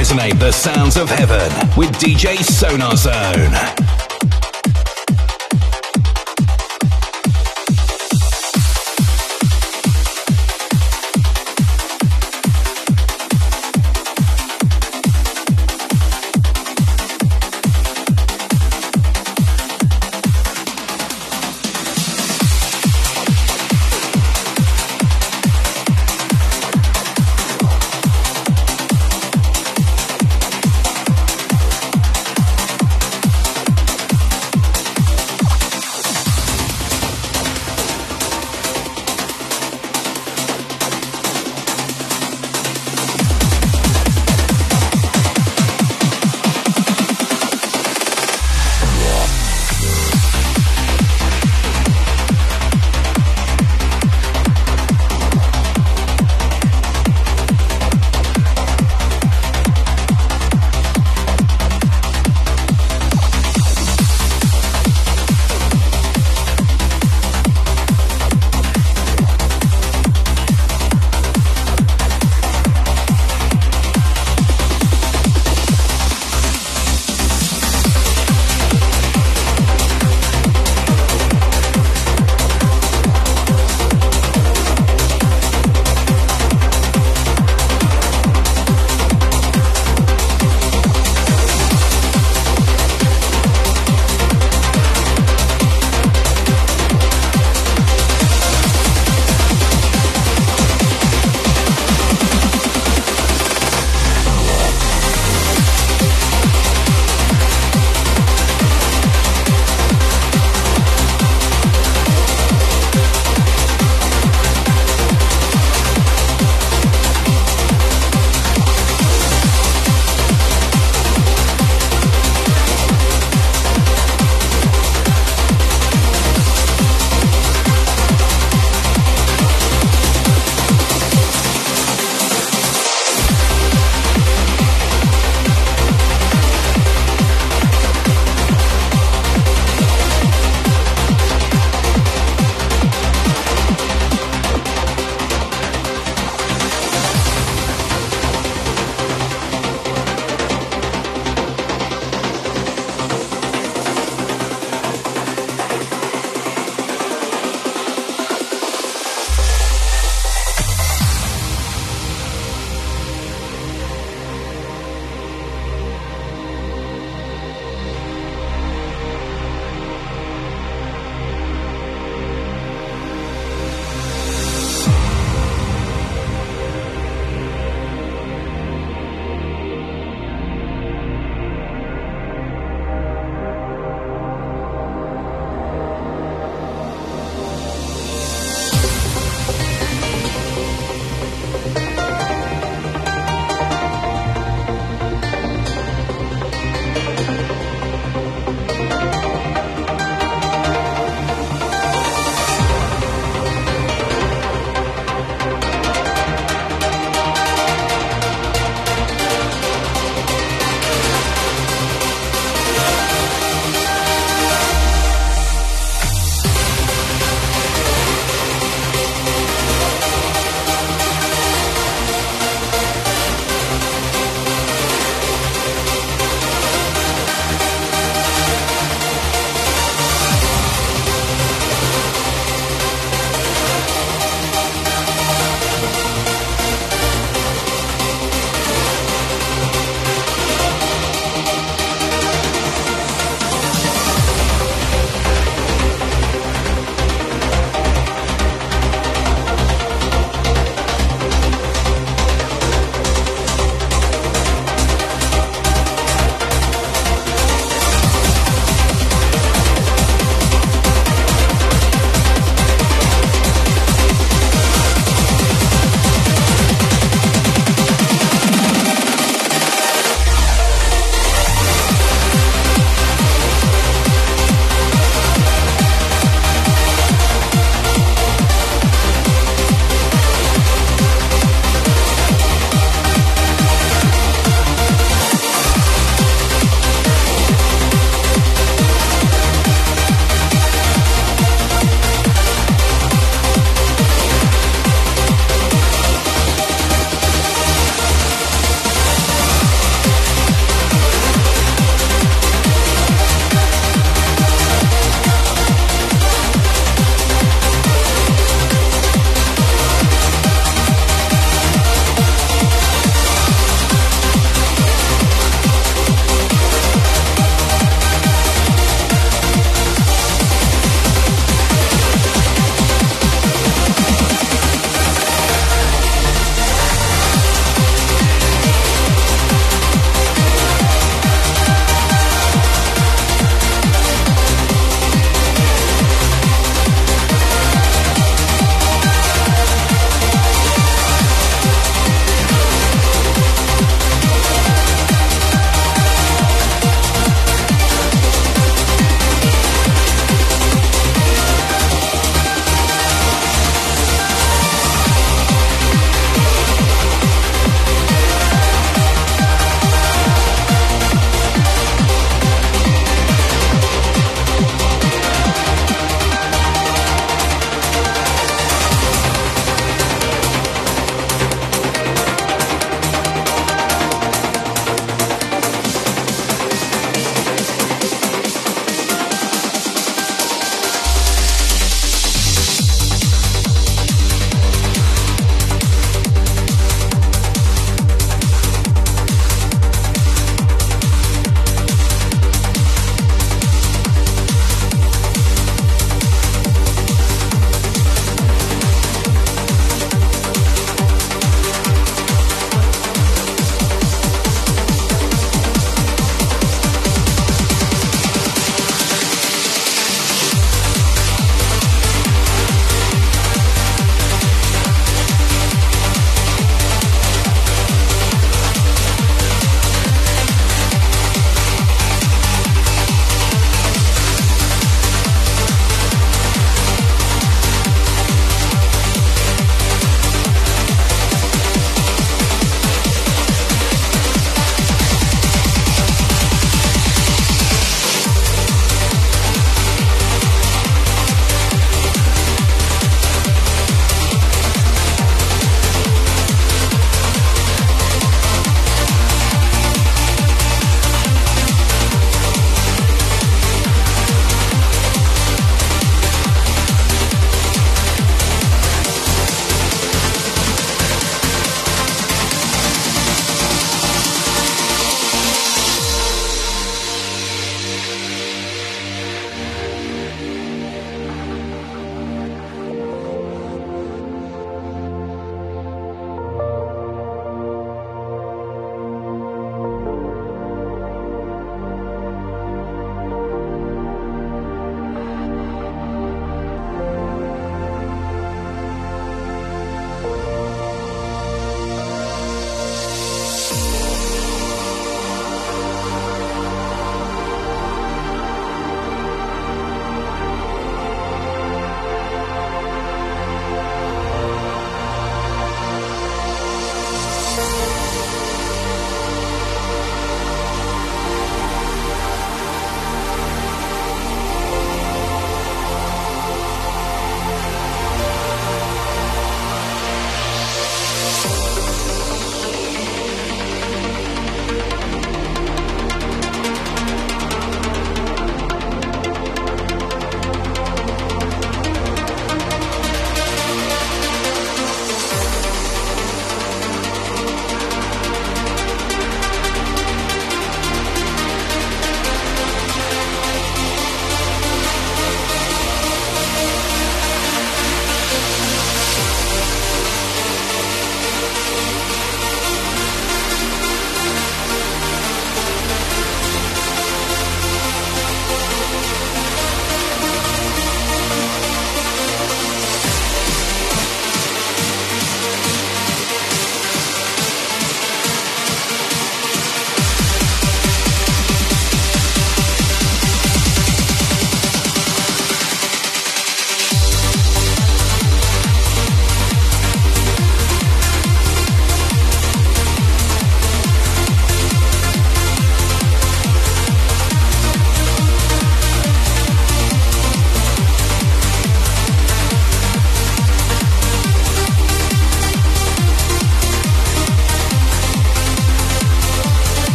resonate the sounds of heaven with DJ Sonar Zone.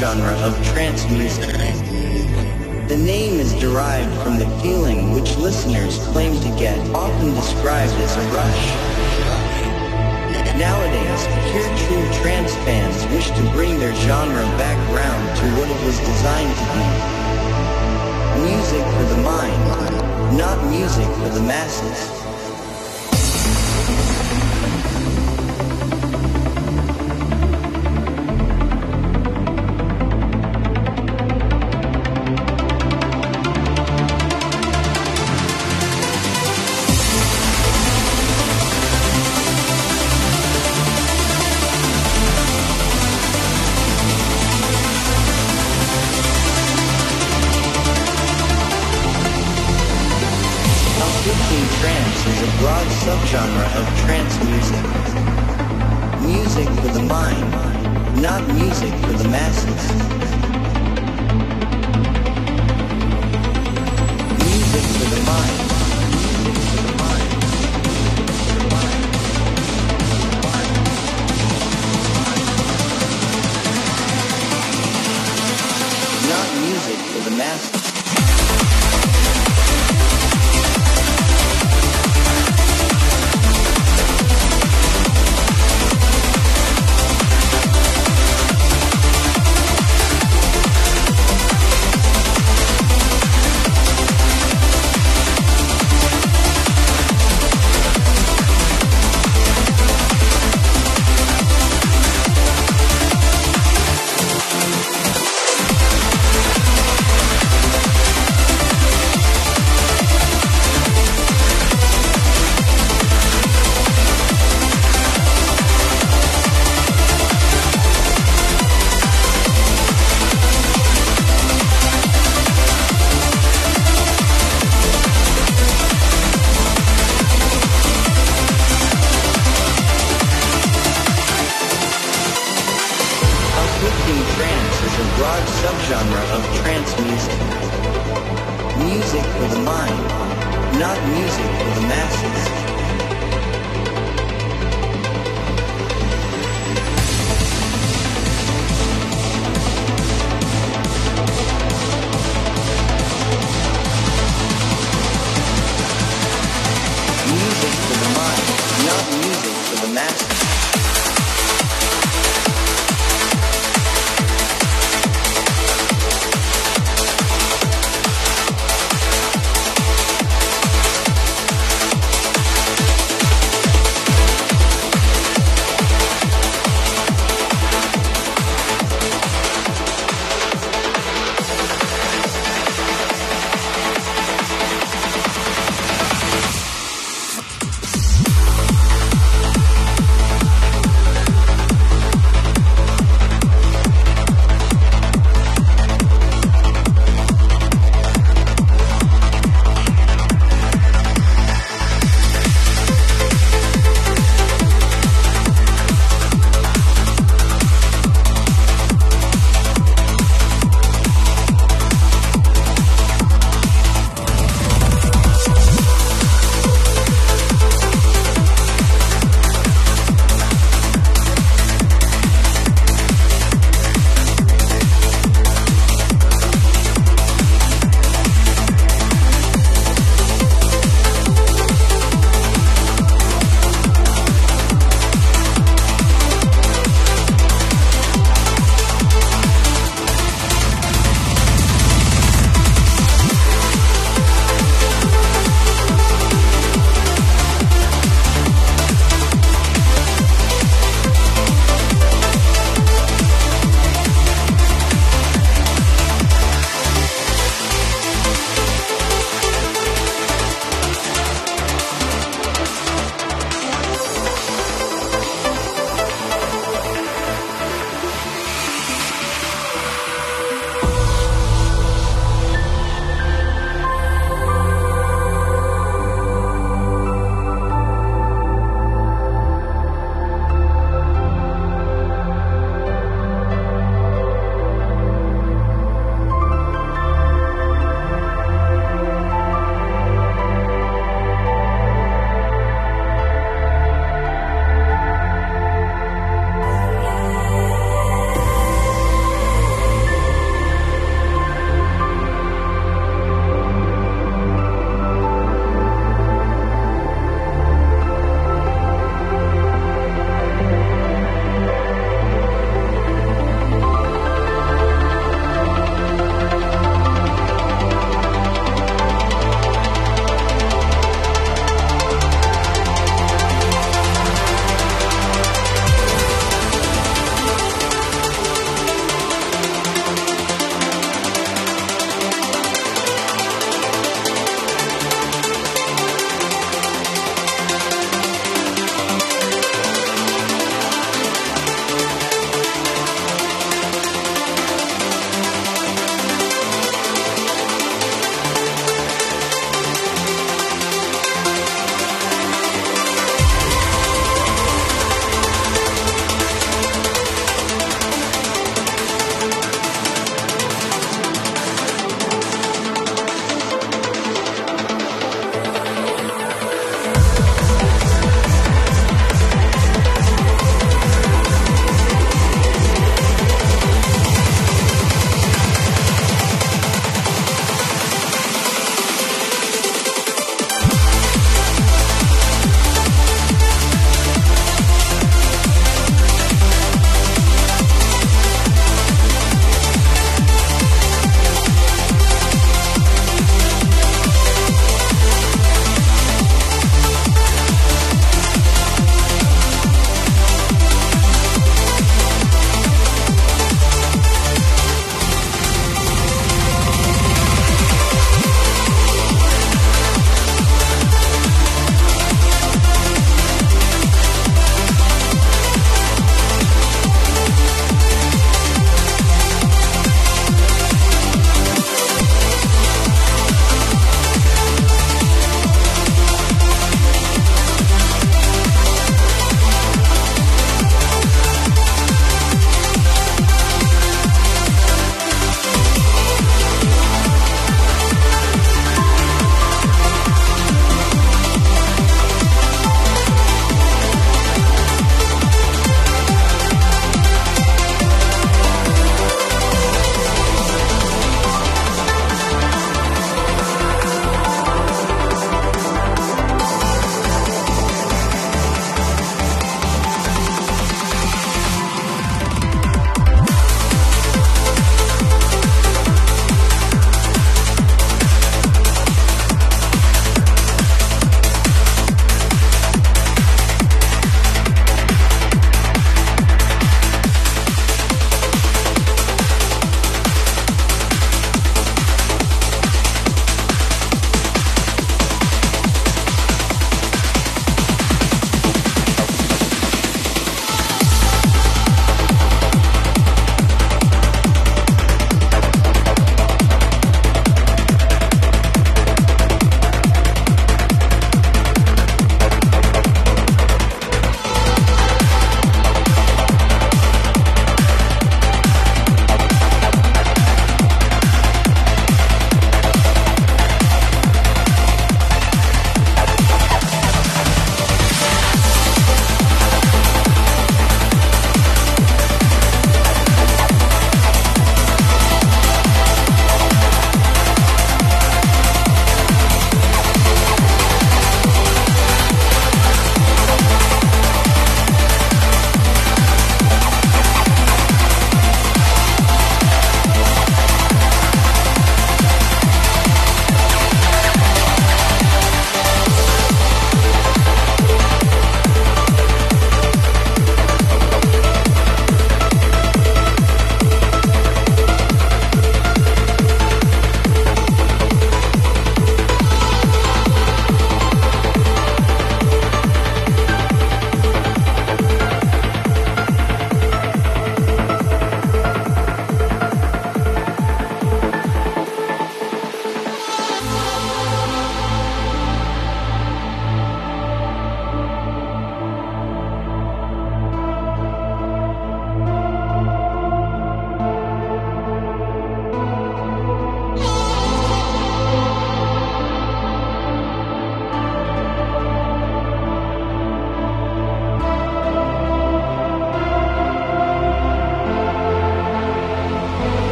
Subgenre of trance music. The name is derived from the feeling which listeners claim to get, often described as a rush. Nowadays, pure true trance fans wish to bring their genre back round to what it was designed to be. Music for the mind, not music for the masses.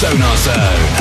Sonar Zone.